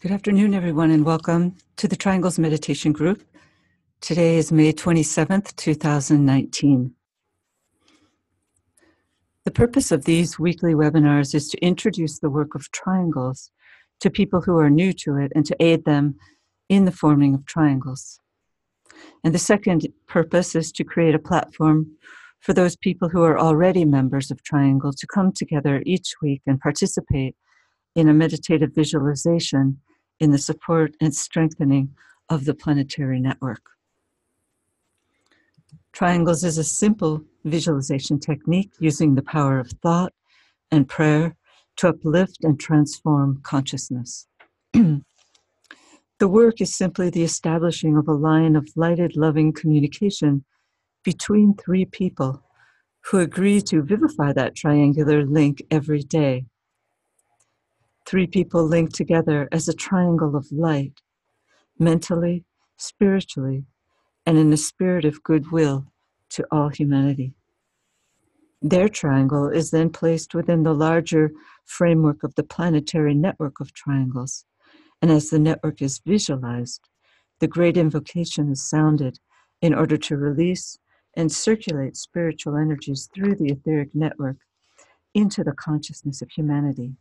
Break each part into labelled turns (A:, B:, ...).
A: Good afternoon, everyone, and welcome to the Triangles Meditation Group. Today is May 27th, 2019. The purpose of these weekly webinars is to introduce the work of triangles to people who are new to it and to aid them in the forming of triangles. And the second purpose is to create a platform for those people who are already members of Triangle to come together each week and participate in a meditative visualization in the support and strengthening of the planetary network. Triangles is a simple visualization technique using the power of thought and prayer to uplift and transform consciousness. the work is simply the establishing of a line of lighted, loving communication between three people who agree to vivify that triangular link every day Three people linked together as a triangle of light, mentally, spiritually, and in a spirit of goodwill to all humanity. Their triangle is then placed within the larger framework of the planetary network of triangles. And as the network is visualized, the great invocation is sounded in order to release and circulate spiritual energies through the etheric network into the consciousness of humanity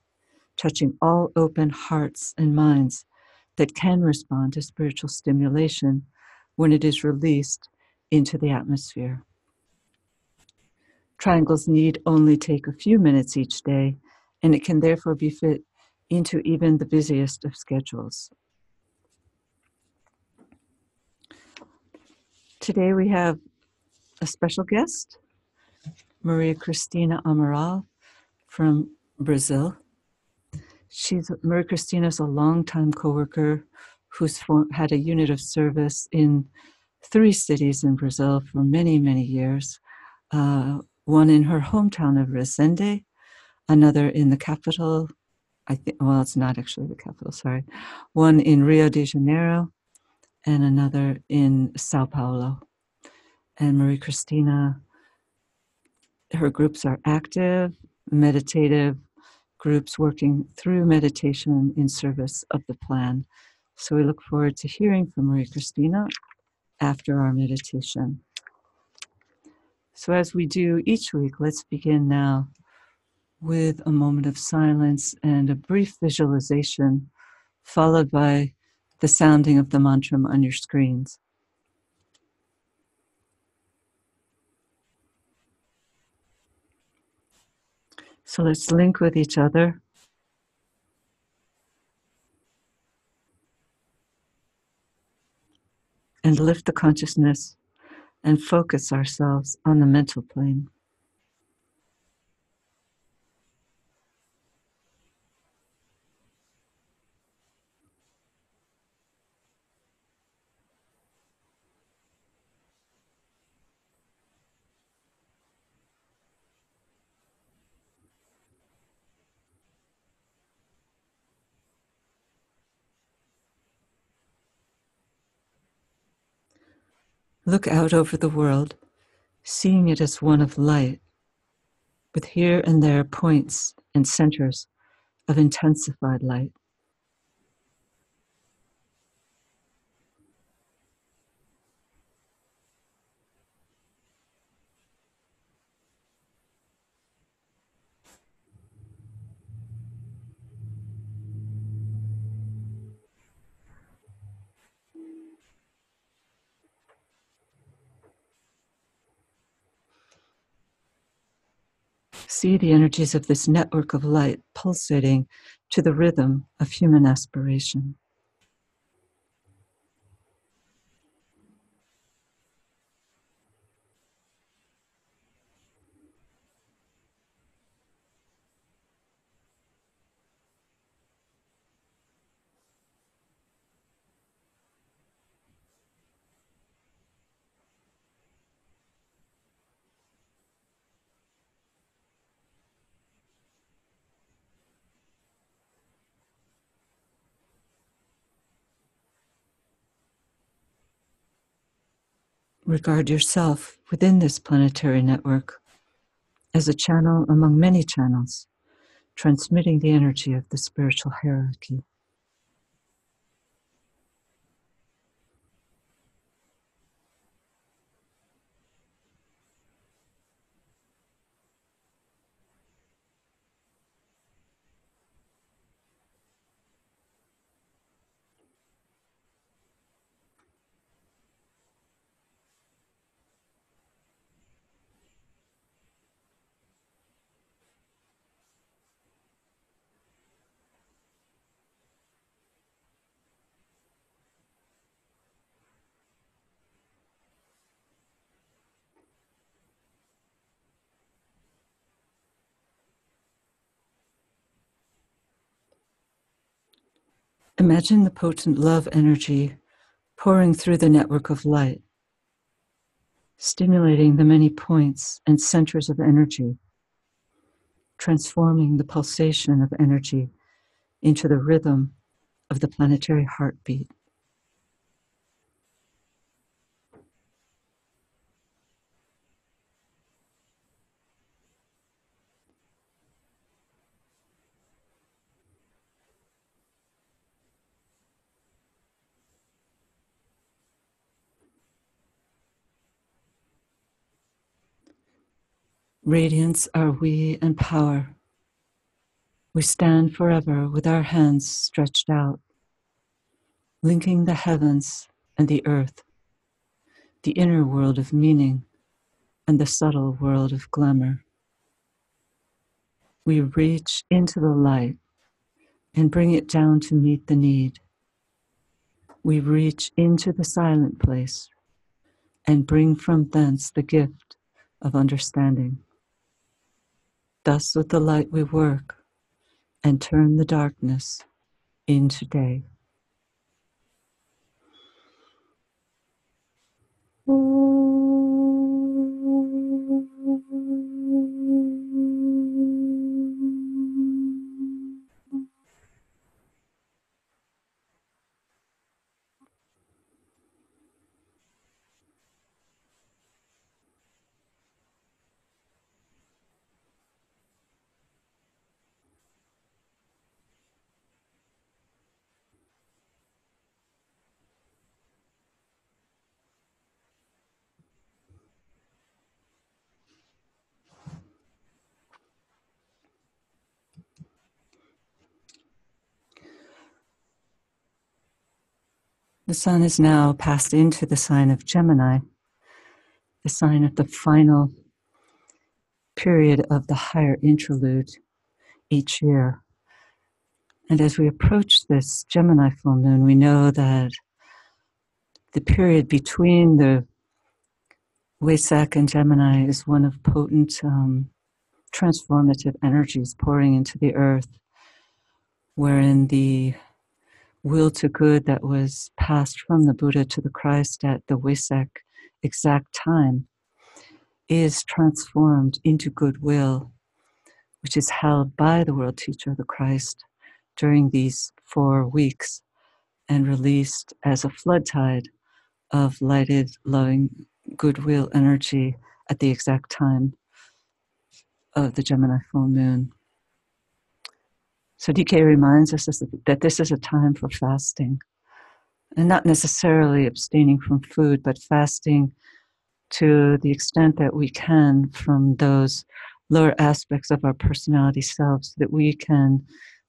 A: touching all open hearts and minds that can respond to spiritual stimulation when it is released into the atmosphere. Triangles need only take a few minutes each day, and it can therefore be fit into even the busiest of schedules. Today we have a special guest, Maria Cristina Amaral from Brazil. She's Maria Cristina is a longtime coworker who's had a unit of service in three cities in Brazil for many, many years. Uh, one in her hometown of Resende, another in the capital. I think, well, it's not actually the capital, sorry. One in Rio de Janeiro, and another in Sao Paulo. And Maria Cristina, her groups are active, meditative, groups working through meditation in service of the plan. So we look forward to hearing from Maria Cristina after our meditation. So, as we do each week, let's begin now with a moment of silence and a brief visualization, followed by the sounding of the mantra on your screens. So let's link with each other. And lift the consciousness and focus ourselves on the mental plane. Look out over the world, seeing it as one of light, with here and there points and centers of intensified light. See the energies of this network of light pulsating to the rhythm of human aspiration. Regard yourself within this planetary network as a channel among many channels, transmitting the energy of the spiritual hierarchy. Imagine the potent love energy pouring through the network of light, stimulating the many points and centers of energy, transforming the pulsation of energy into the rhythm of the planetary heartbeat. Radiance are we and power. We stand forever with our hands stretched out, linking the heavens and the earth, the inner world of meaning and the subtle world of glamour. We reach into the light and bring it down to meet the need. We reach into the silent place and bring from thence the gift of understanding. Thus, with the light, we work and turn the darkness into day. Sun is now passed into the sign of Gemini, the sign of the final period of the higher interlude each year. And as we approach this Gemini full moon, we know that the period between the Wesak and Gemini is one of potent um, transformative energies pouring into the earth, wherein the will to good that was passed from the Buddha to the Christ at the Wesak exact time is transformed into goodwill, which is held by the world teacher, the Christ, during these four weeks and released as a flood tide of lighted, loving goodwill energy at the exact time of the Gemini full moon. So DK reminds us that this is a time for fasting, and not necessarily abstaining from food, but fasting to the extent that we can from those lower aspects of our personality selves, that we can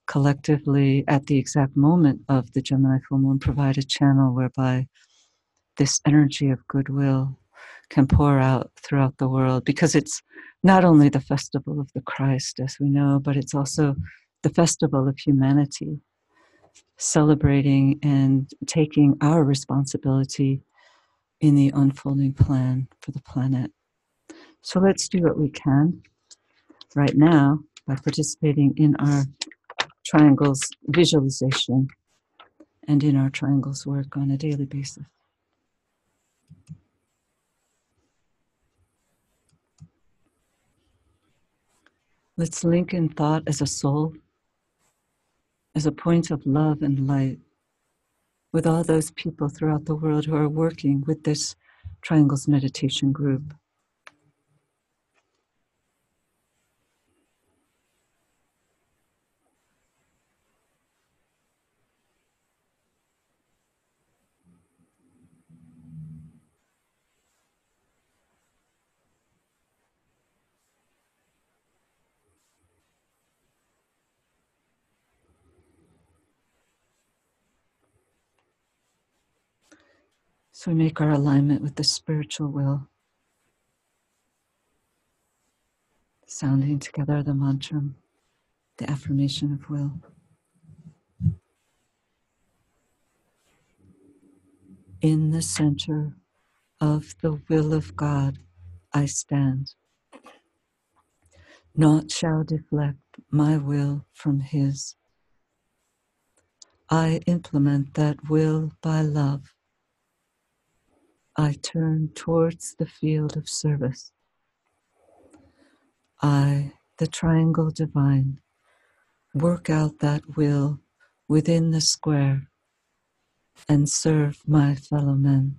A: collectively, at the exact moment of the Gemini full moon, provide a channel whereby this energy of goodwill can pour out throughout the world. Because it's not only the festival of the Christ, as we know, but it's also the festival of humanity, celebrating and taking our responsibility in the unfolding plan for the planet. So let's do what we can right now by participating in our triangles visualization and in our triangles work on a daily basis. Let's link in thought as a soul as a point of love and light with all those people throughout the world who are working with this Triangles Meditation group. We make our alignment with the spiritual will. Sounding together the mantra, the affirmation of will. In the center of the will of God, I stand. Naught shall deflect my will from His. I implement that will by love. I turn towards the field of service. I, the triangle divine, work out that will within the square and serve my fellow men.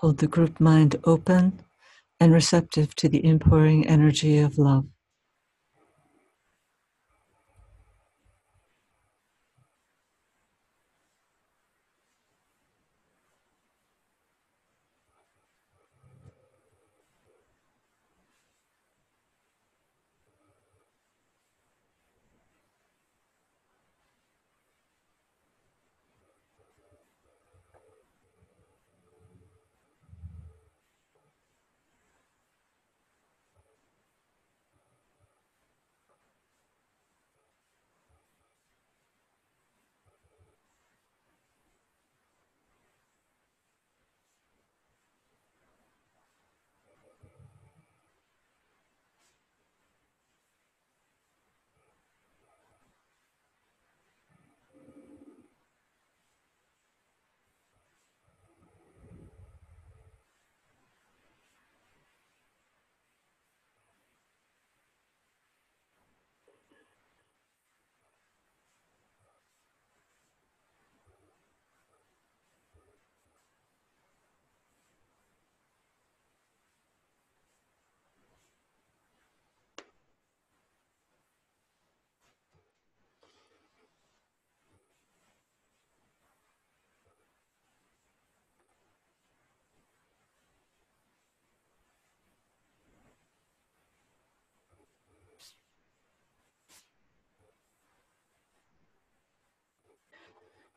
A: Hold the group mind open and receptive to the inpouring energy of love.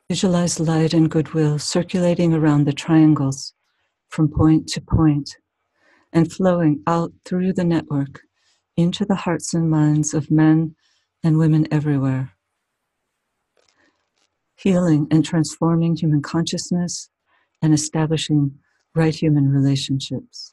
A: Visualize light and goodwill circulating around the triangles from point to point and flowing out through the network into the hearts and minds of men and women everywhere. Healing and transforming human consciousness and establishing right human relationships.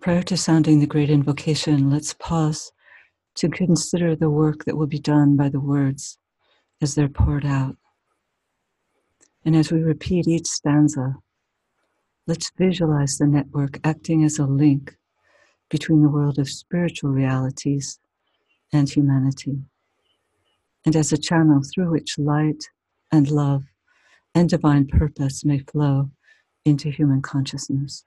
A: Prior to sounding the great invocation, let's pause to consider the work that will be done by the words as they're poured out. And as we repeat each stanza, let's visualize the network acting as a link between the world of spiritual realities and humanity, and as a channel through which light and love and divine purpose may flow into human consciousness.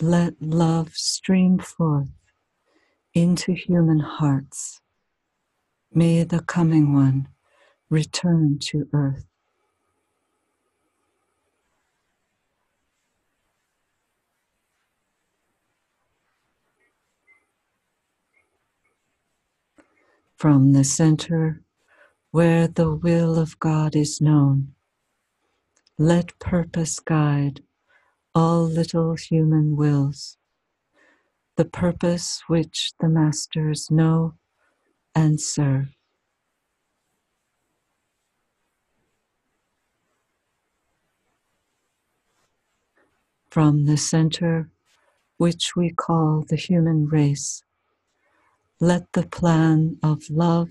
A: let love stream forth into human hearts. May the coming one return to earth. From the center where the will of God is known, let purpose guide all little human wills, the purpose which the masters know and serve. From the center, which we call the human race, let the plan of love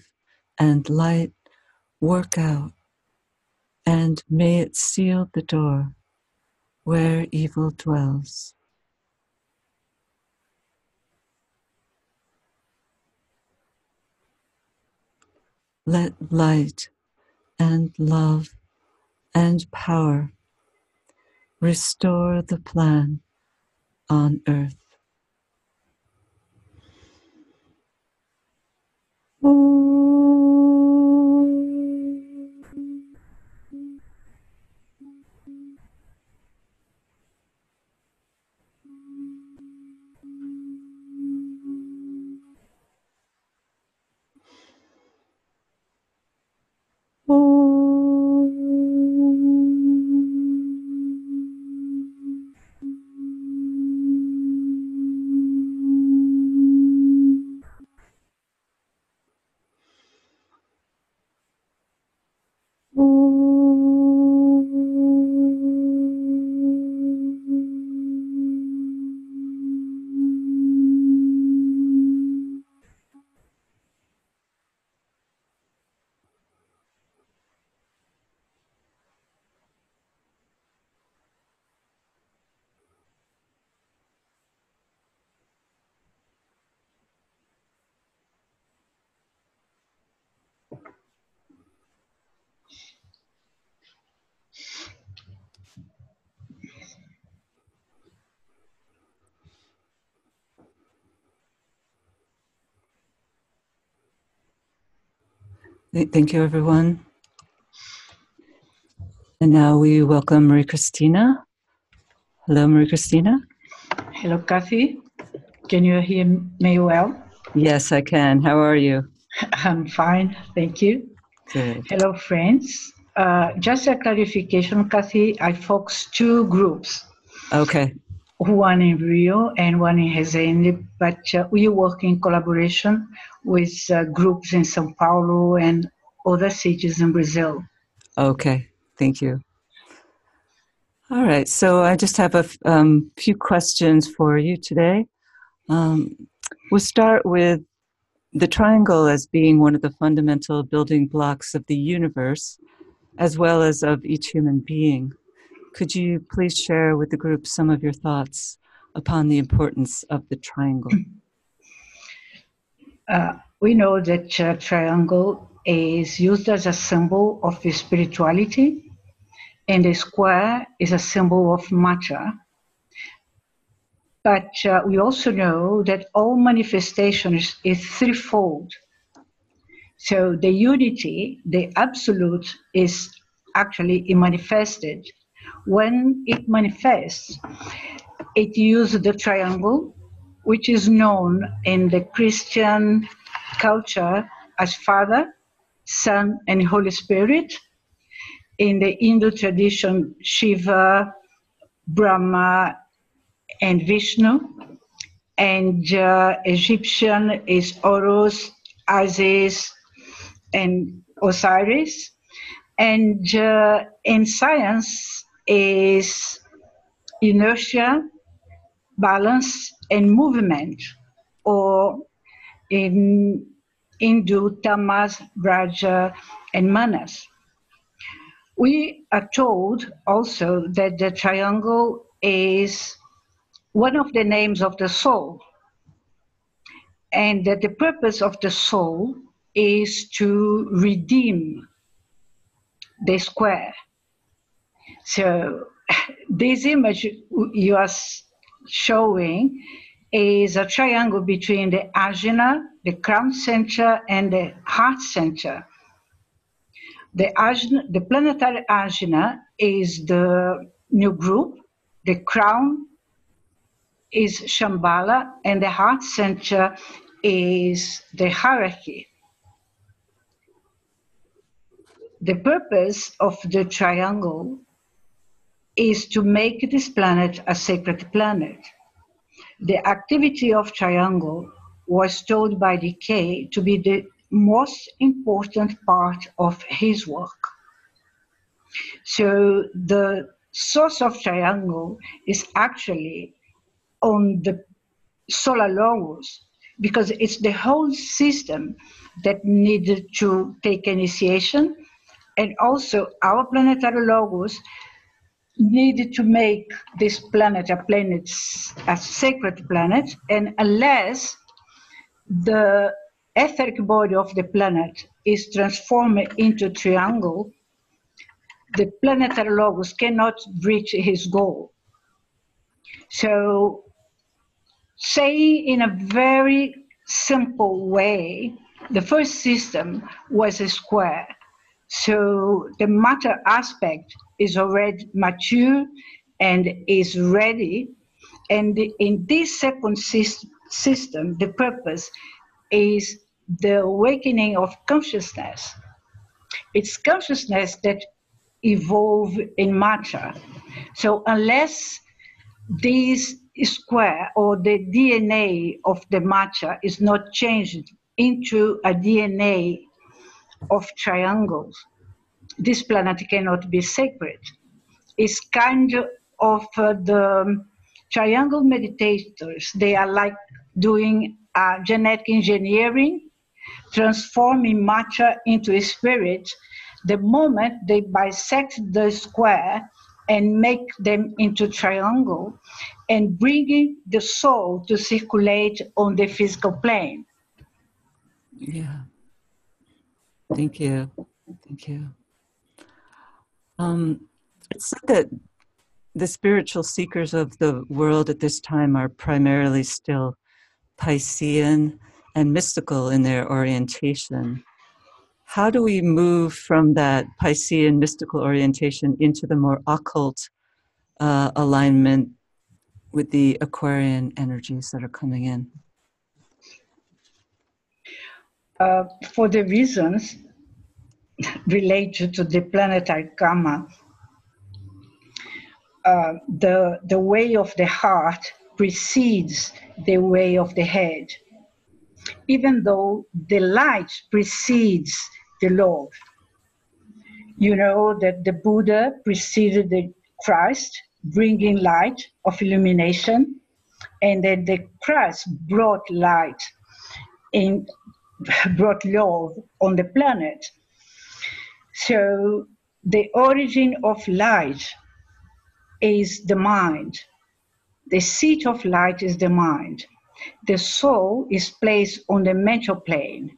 A: and light work out, and may it seal the door where evil dwells. let light and love and power restore the plan on earth. Thank you, everyone. And now we welcome Marie Christina. Hello, Marie Christina.
B: Hello, Kathy. Can you hear me well?
A: Yes, I can. How are you?
B: I'm fine, thank you.
A: Good.
B: Hello, friends. Uh, just a clarification, Kathy. I focus two groups.
A: Okay.
B: One in Rio and one in Resende, but uh, we work in collaboration with uh, groups in São Paulo and other cities in Brazil.
A: Okay, thank you. All right, so I just have a f- um, few questions for you today. Um, we'll start with the triangle as being one of the fundamental building blocks of the universe, as well as of each human being. Could you please share with the group some of your thoughts upon the importance of the triangle?
B: Uh, we know that uh, triangle is used as a symbol of spirituality, and a square is a symbol of matter. But uh, we also know that all manifestation is, is threefold. So the unity, the absolute, is actually manifested. When it manifests, it uses the triangle, which is known in the Christian culture as Father, Son, and Holy Spirit. In the Hindu tradition, Shiva, Brahma, and Vishnu. And uh, Egyptian is Horus, Isis, and Osiris. And uh, in science is inertia, balance, and movement, or in Hindu, Tamas, Raja, and Manas. We are told also that the triangle is one of the names of the soul, and that the purpose of the soul is to redeem the square. So, this image you are showing is a triangle between the ajna, the crown center, and the heart center. The, ajna, the planetary ajna is the new group, the crown is Shambhala, and the heart center is the hierarchy. The purpose of the triangle is to make this planet a sacred planet. The activity of triangle was told by DK to be the most important part of his work. So the source of triangle is actually on the solar logos because it's the whole system that needed to take initiation and also our planetary logos needed to make this planet a planet a sacred planet and unless the etheric body of the planet is transformed into triangle, the planetary logos cannot reach his goal. So, saying in a very simple way, the first system was a square. So the matter aspect is already mature and is ready. And in this second system, the purpose is the awakening of consciousness. It's consciousness that evolve in matter. So unless this square or the DNA of the matter is not changed into a DNA of triangles, this planet cannot be sacred. It's kind of uh, the triangle meditators. They are like doing uh, genetic engineering, transforming matter into a spirit. The moment they bisect the square and make them into triangle and bringing the soul to circulate on the physical plane.
A: Yeah. Thank you. Thank you. Um, it's said that the spiritual seekers of the world at this time are primarily still Piscean and mystical in their orientation. How do we move from that Piscean mystical orientation into the more occult uh, alignment with the Aquarian energies that are coming in?
B: Uh, for the reasons related to the planetary karma, uh, the, the way of the heart precedes the way of the head, even though the light precedes the love. You know that the Buddha preceded the Christ, bringing light of illumination, and that the Christ brought light and brought love on the planet. So the origin of light is the mind. The seat of light is the mind. The soul is placed on the mental plane.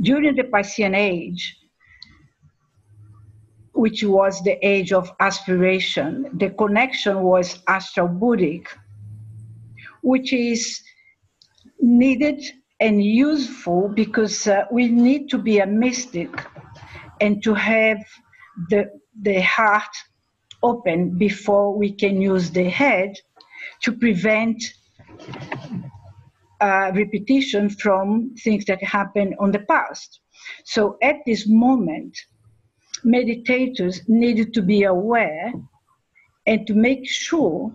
B: During the Piscean age, which was the age of aspiration, the connection was astral Buddhic, which is needed and useful because uh, we need to be a mystic and to have the, the heart open before we can use the head to prevent uh, repetition from things that happened on the past. So at this moment, meditators needed to be aware and to make sure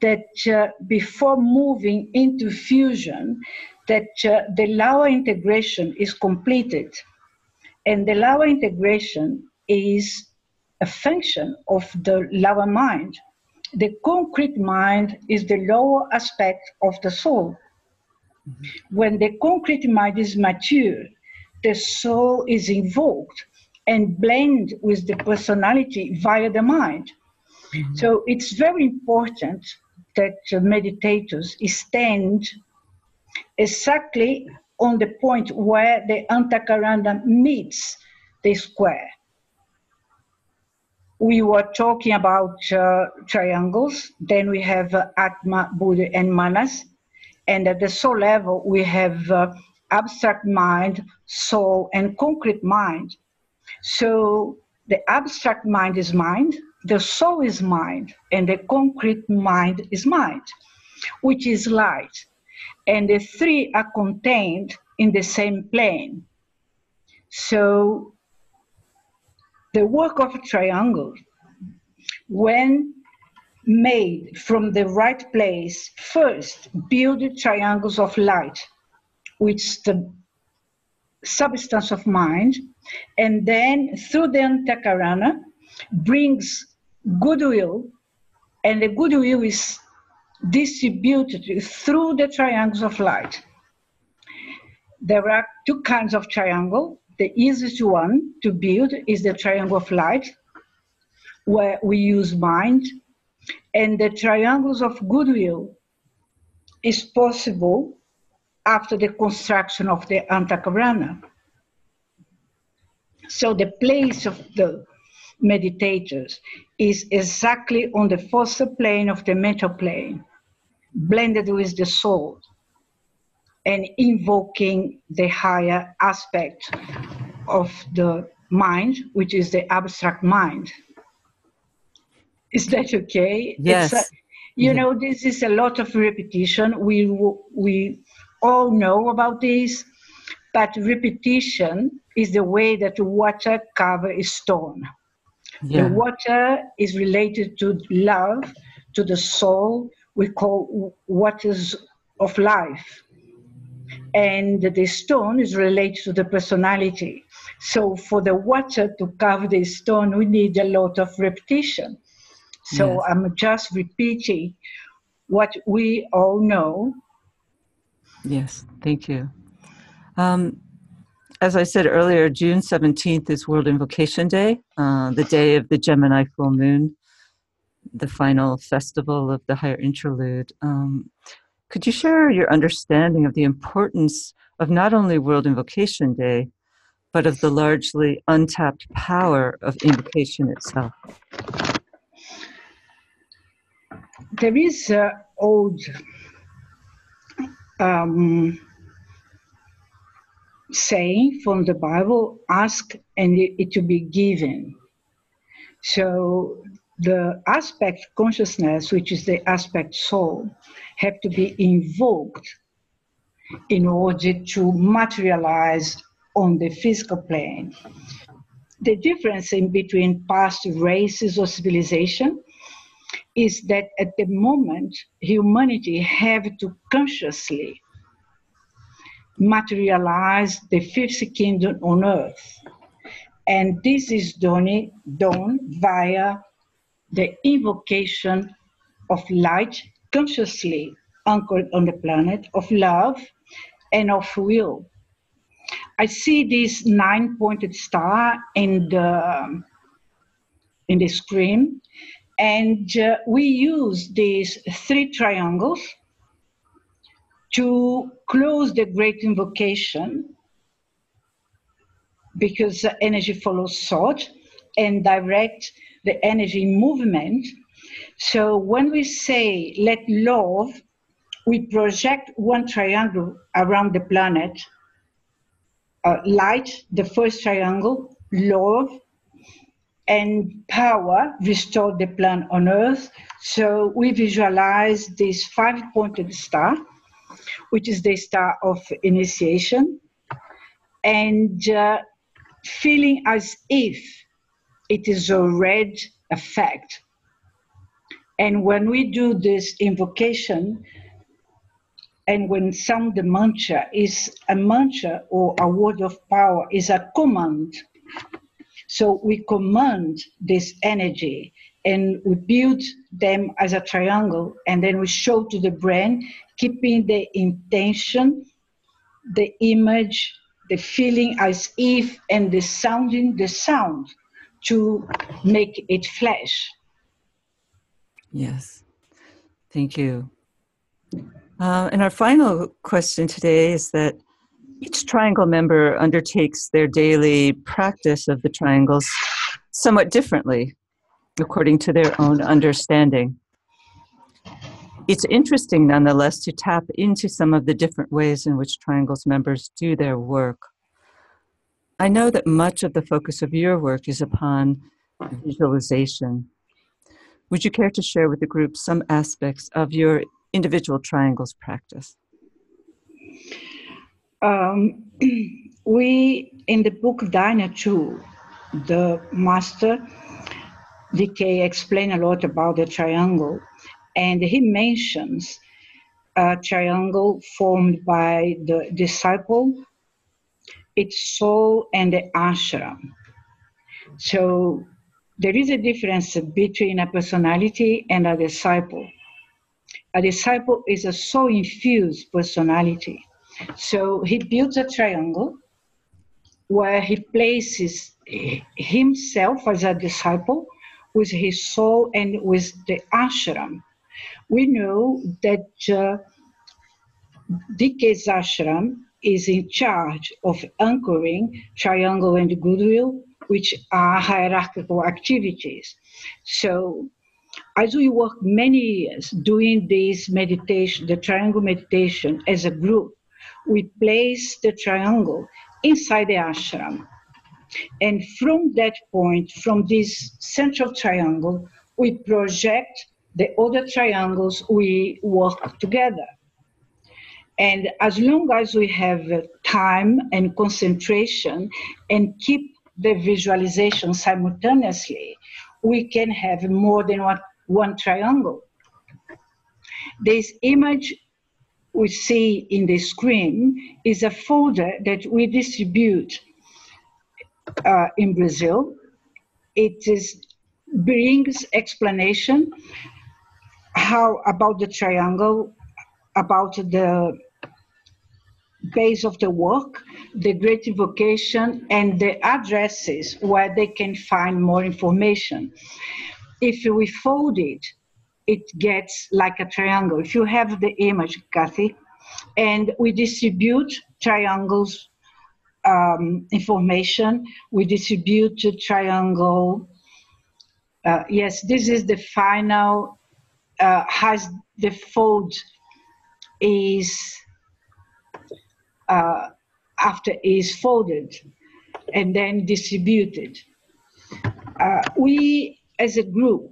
B: that uh, before moving into fusion, that uh, the lower integration is completed. And the lower integration is a function of the lower mind. The concrete mind is the lower aspect of the soul. Mm-hmm. When the concrete mind is mature, the soul is invoked and blend with the personality via the mind. Mm-hmm. So it's very important that meditators stand exactly on the point where the Antakarana meets the square. We were talking about uh, triangles, then we have uh, Atma, Buddhi, and Manas. And at the soul level, we have uh, abstract mind, soul, and concrete mind. So the abstract mind is mind, the soul is mind, and the concrete mind is mind, which is light and the three are contained in the same plane. So the work of a triangle, when made from the right place, first build triangles of light, which the substance of mind, and then through the antakarana brings goodwill, and the goodwill is distributed through the triangles of light. There are two kinds of triangle. The easiest one to build is the triangle of light, where we use mind, and the triangles of goodwill is possible after the construction of the Antakarana. So the place of the meditators is exactly on the fourth plane of the mental plane, blended with the soul, and invoking the higher aspect of the mind, which is the abstract mind. Is that okay?
A: Yes.
B: A, you mm-hmm. know, this is a lot of repetition. We we all know about this, but repetition is the way that water covers stone. Yeah. The water is related to love, to the soul. We call waters of life. And the stone is related to the personality. So for the water to cover the stone, we need a lot of repetition. So yes. I'm just repeating what we all know.
A: Yes, thank you. Um, as I said earlier, June 17th is World Invocation Day, uh, the day of the Gemini full moon, the final festival of the higher interlude. Um, could you share your understanding of the importance of not only World Invocation Day, but of the largely untapped power of invocation itself?
B: There is an old um, saying from the Bible, ask and it will be given. So the aspect consciousness, which is the aspect soul, have to be invoked in order to materialize on the physical plane. The difference in between past races or civilization is that at the moment humanity have to consciously materialize the fifth kingdom on earth. And this is done, done via the invocation of light consciously anchored on the planet, of love and of will. I see this nine pointed star in the, in the screen, and uh, we use these three triangles to close the great invocation because energy follows thought and direct the energy movement. So when we say let love, we project one triangle around the planet. Uh, light, the first triangle, love, and power restore the planet on Earth. So we visualize this five pointed star which is the star of initiation, and uh, feeling as if it is a red effect. And when we do this invocation, and when some the mantra is a mantra or a word of power is a command. So we command this energy and we build them as a triangle and then we show to the brain keeping the intention the image the feeling as if and the sounding the sound to make it flash
A: yes thank you uh, and our final question today is that each triangle member undertakes their daily practice of the triangles somewhat differently according to their own understanding. It's interesting, nonetheless, to tap into some of the different ways in which Triangles members do their work. I know that much of the focus of your work is upon visualization. Would you care to share with the group some aspects of your individual Triangles practice?
B: Um, we, in the book DINA 2, the master DK explain a lot about the triangle, and he mentions a triangle formed by the disciple, its soul, and the ashram. So there is a difference between a personality and a disciple. A disciple is a soul infused personality. So he builds a triangle where he places himself as a disciple with his soul and with the ashram. We know that uh, DK's ashram is in charge of anchoring triangle and goodwill, which are hierarchical activities. So as we work many years doing this meditation, the triangle meditation as a group, we place the triangle inside the ashram. And from that point, from this central triangle, we project the other triangles we work together. And as long as we have time and concentration and keep the visualization simultaneously, we can have more than one, one triangle. This image we see in the screen is a folder that we distribute uh, in Brazil. It is brings explanation how about the triangle, about the base of the work, the great vocation, and the addresses where they can find more information. If we fold it, it gets like a triangle. If you have the image, Kathy, and we distribute triangles um, information, we distribute triangle. Uh, yes, this is the final, uh, has the fold is uh, after is folded and then distributed. Uh, we, as a group,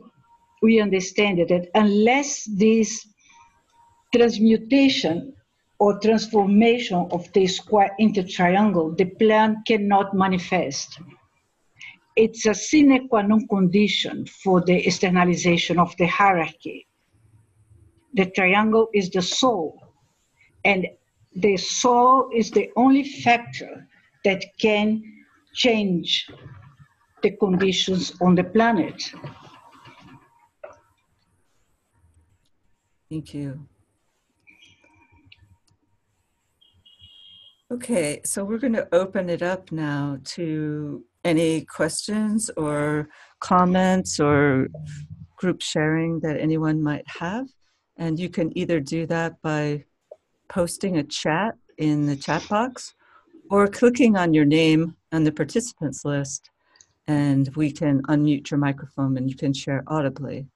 B: we understand that unless this transmutation or transformation of the square into triangle, the plan cannot manifest. It's a sine qua non condition for the externalization of the hierarchy. The triangle is the soul, and the soul is the only factor that can change the conditions on the planet.
A: Thank you. Okay, so we're going to open it up now to any questions or comments or group sharing that anyone might have. And you can either do that by posting a chat in the chat box or clicking on your name on the participants list and we can unmute your microphone and you can share audibly.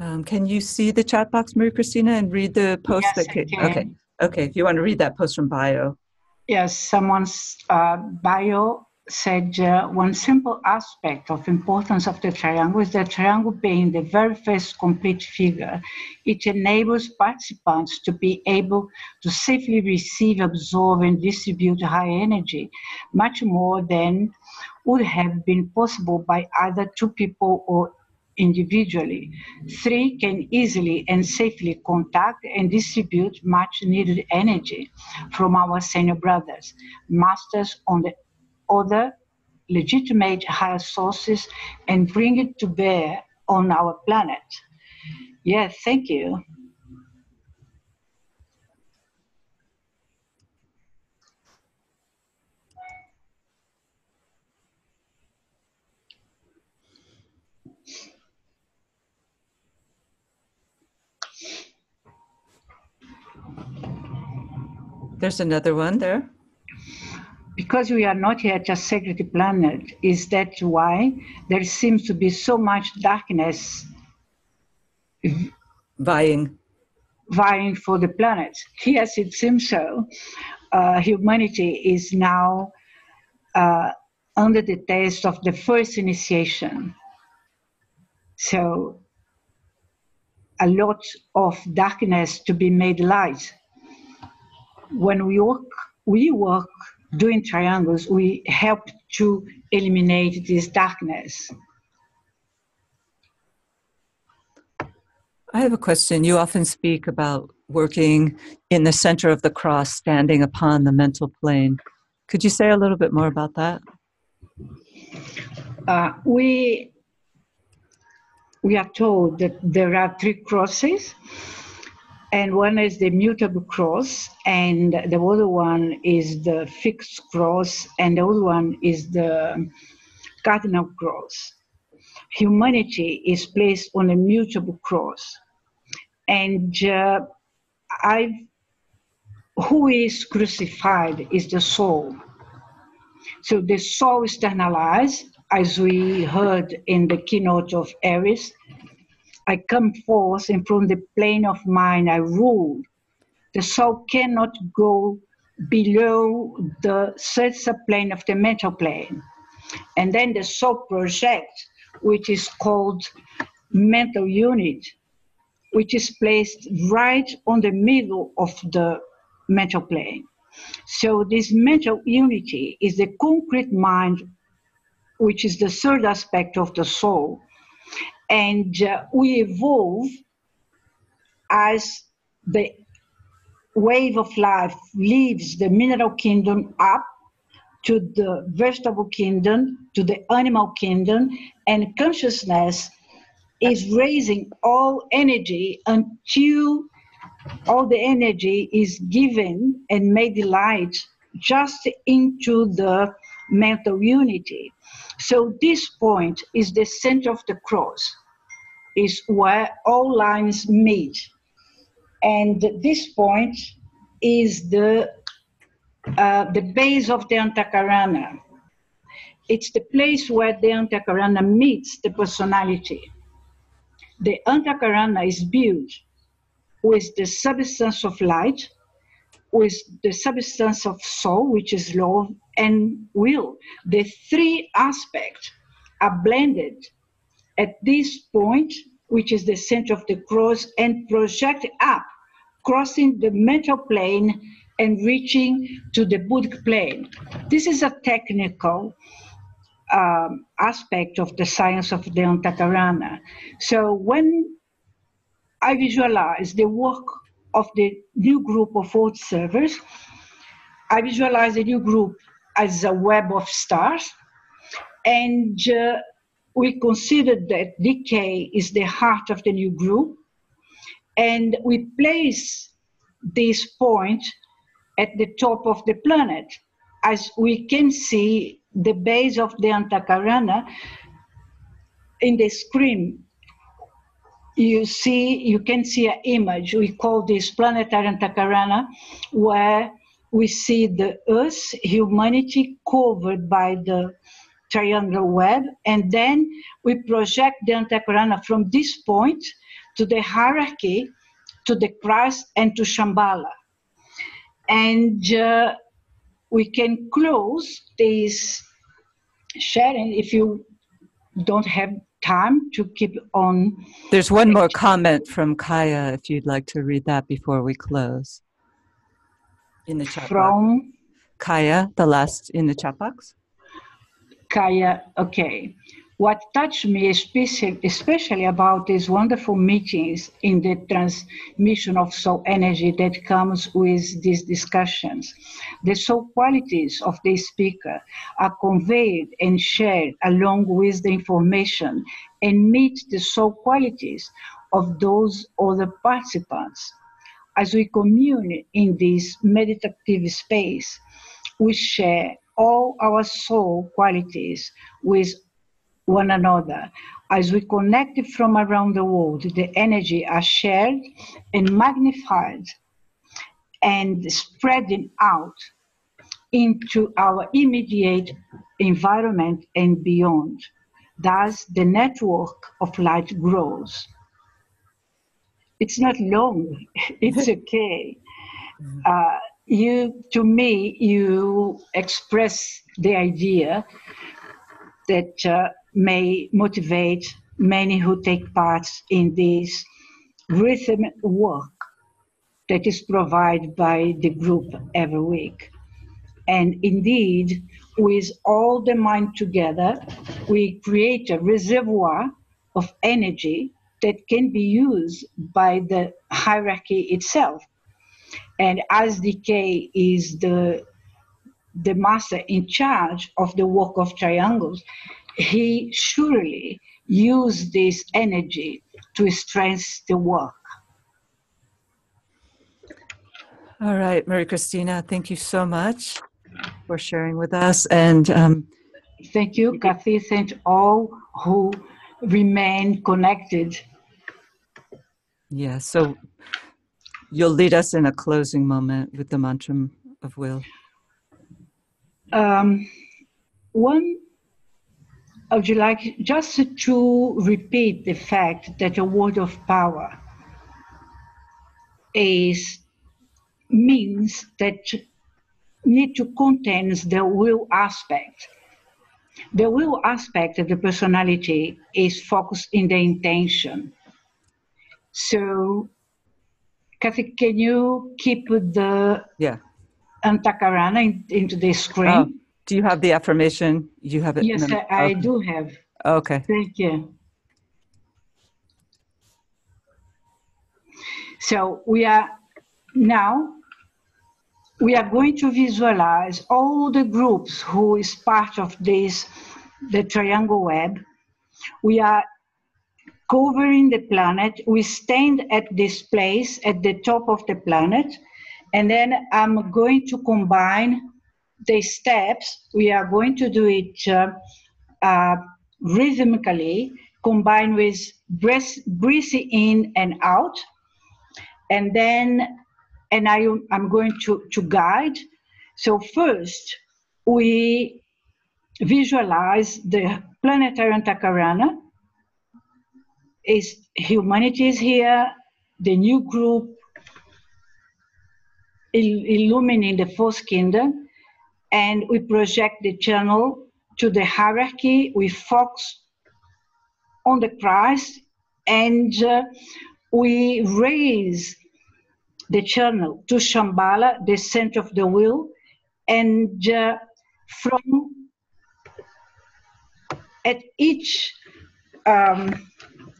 A: Um, can you see the chat box, Maria Cristina, and read the post
B: yes,
A: that? Okay, okay. If you want to read that post from Bio.
B: Yes, someone's uh, bio said uh, one simple aspect of importance of the triangle is the triangle being the very first complete figure. It enables participants to be able to safely receive, absorb, and distribute high energy, much more than would have been possible by either two people or individually. Three can easily and safely contact and distribute much needed energy from our senior brothers, masters on the other legitimate higher sources and bring it to bear on our planet. Yeah, thank you.
A: There's another one there.
B: Because we are not yet a sacred planet, is that why there seems to be so much darkness
A: vying
B: vying for the planet? Yes, it seems so. Uh, humanity is now uh, under the test of the first initiation. So, a lot of darkness to be made light when we work, we work doing triangles, we help to eliminate this darkness.
A: I have a question. You often speak about working in the center of the cross, standing upon the mental plane. Could you say a little bit more about that?
B: Uh, we we are told that there are three crosses and one is the mutable cross, and the other one is the fixed cross, and the other one is the cardinal cross. Humanity is placed on a mutable cross. And uh, I, who is crucified is the soul. So the soul is externalized, as we heard in the keynote of Aries. I come forth and from the plane of mind I rule. The soul cannot go below the third plane of the mental plane. And then the soul project, which is called mental unit, which is placed right on the middle of the mental plane. So this mental unity is the concrete mind, which is the third aspect of the soul. And uh, we evolve as the wave of life leaves the mineral kingdom up to the vegetable kingdom, to the animal kingdom, and consciousness is raising all energy until all the energy is given and made light just into the mental unity. So this point is the center of the cross, is where all lines meet. And this point is the, uh, the base of the Antakarana. It's the place where the Antakarana meets the personality. The Antakarana is built with the substance of light, with the substance of soul, which is love and will. The three aspects are blended at this point, which is the center of the cross, and project up, crossing the mental plane and reaching to the Buddhic plane. This is a technical um, aspect of the science of the Antakarana. So when I visualize the work of the new group of world servers. I visualize the new group as a web of stars, and uh, we consider that DK is the heart of the new group, and we place this point at the top of the planet. As we can see, the base of the Antakarana in the screen you see, you can see an image. We call this planetary Antakarana, where we see the Earth, humanity covered by the triangle web, and then we project the Antakarana from this point to the hierarchy, to the Christ, and to Shambhala. And uh, we can close this sharing if you don't have time to keep on.
A: There's one more comment from Kaya if you'd like to read that before we close. In the chat
B: from
A: box. Kaya, the last in the chat box.
B: Kaya, okay. What touched me especially, especially about these wonderful meetings in the transmission of soul energy that comes with these discussions. The soul qualities of the speaker are conveyed and shared along with the information and meet the soul qualities of those other participants. As we commune in this meditative space, we share all our soul qualities with one another. As we connect from around the world, the energy are shared and magnified and spreading out into our immediate environment and beyond. Thus, the network of light grows. It's not long, it's okay. Uh, you, to me, you express the idea that uh, may motivate many who take part in this rhythm work that is provided by the group every week. And indeed, with all the mind together, we create a reservoir of energy that can be used by the hierarchy itself. And as DK is the the master in charge of the work of triangles, he surely used this energy to strengthen the work.
A: All right, Maria Cristina, thank you so much for sharing with us. And um,
B: Thank you, Kathy. Thank all who remain connected.
A: Yeah, so you'll lead us in a closing moment with the mantra of will.
B: Um, one, would you like just to repeat the fact that a word of power is means that need to contains the will aspect. The will aspect of the personality is focused in the intention. So, Kathy, can you keep the
A: Yeah.
B: Antakarana in, into the screen?
A: Oh, do you have the affirmation? You have it.
B: yes, I,
A: the-
B: I
A: okay.
B: do have.
A: Okay.
B: Thank you. So we are now we are going to visualize all the groups who is part of this the triangle web. We are covering the planet. We stand at this place at the top of the planet, and then I'm going to combine the steps. We are going to do it uh, uh, rhythmically, combined with breath, breathing in and out, and then and I, I'm going to, to guide. So first, we visualize the planetary Antakarana. Is humanity is here, the new group il- illumining the fourth kingdom, and we project the channel to the hierarchy. We focus on the Christ, and uh, we raise the channel to Shambhala, the center of the will, and uh, from at each um,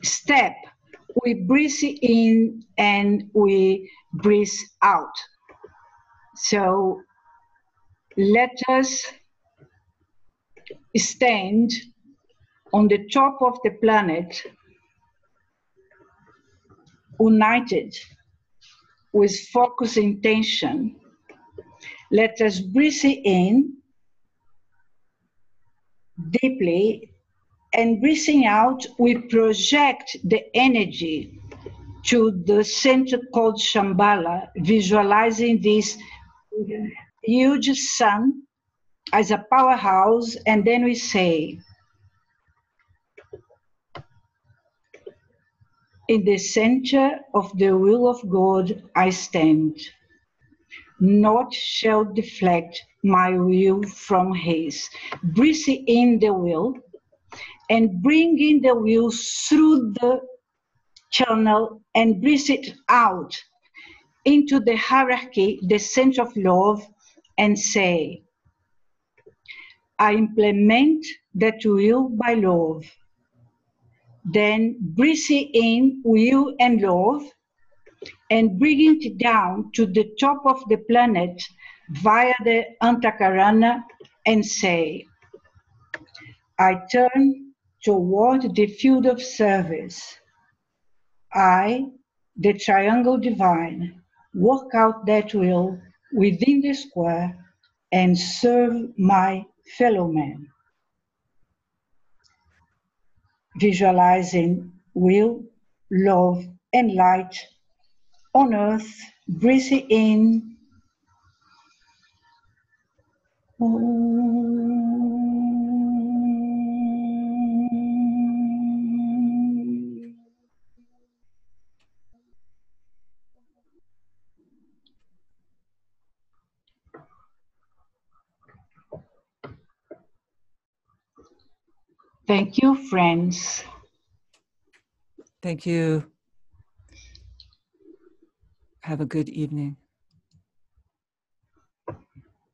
B: step, we breathe in and we breathe out. So let us stand on the top of the planet, united with focus intention. Let us breathe in deeply and breathing out, we project the energy to the center called Shambhala, visualizing this huge sun as a powerhouse, and then we say, In the center of the will of God I stand. Naught shall deflect my will from His. Breathe in the will and bring in the will through the channel and breathe it out into the hierarchy, the center of love, and say, I implement that will by love. Then breathing in will and love and bringing it down to the top of the planet via the Antakarana and say, I turn toward the field of service. I, the triangle divine, work out that will within the square and serve my fellow man. Visualizing will, love, and light on earth, breathing in. Oh. Thank you, friends.
A: Thank you. Have a good evening.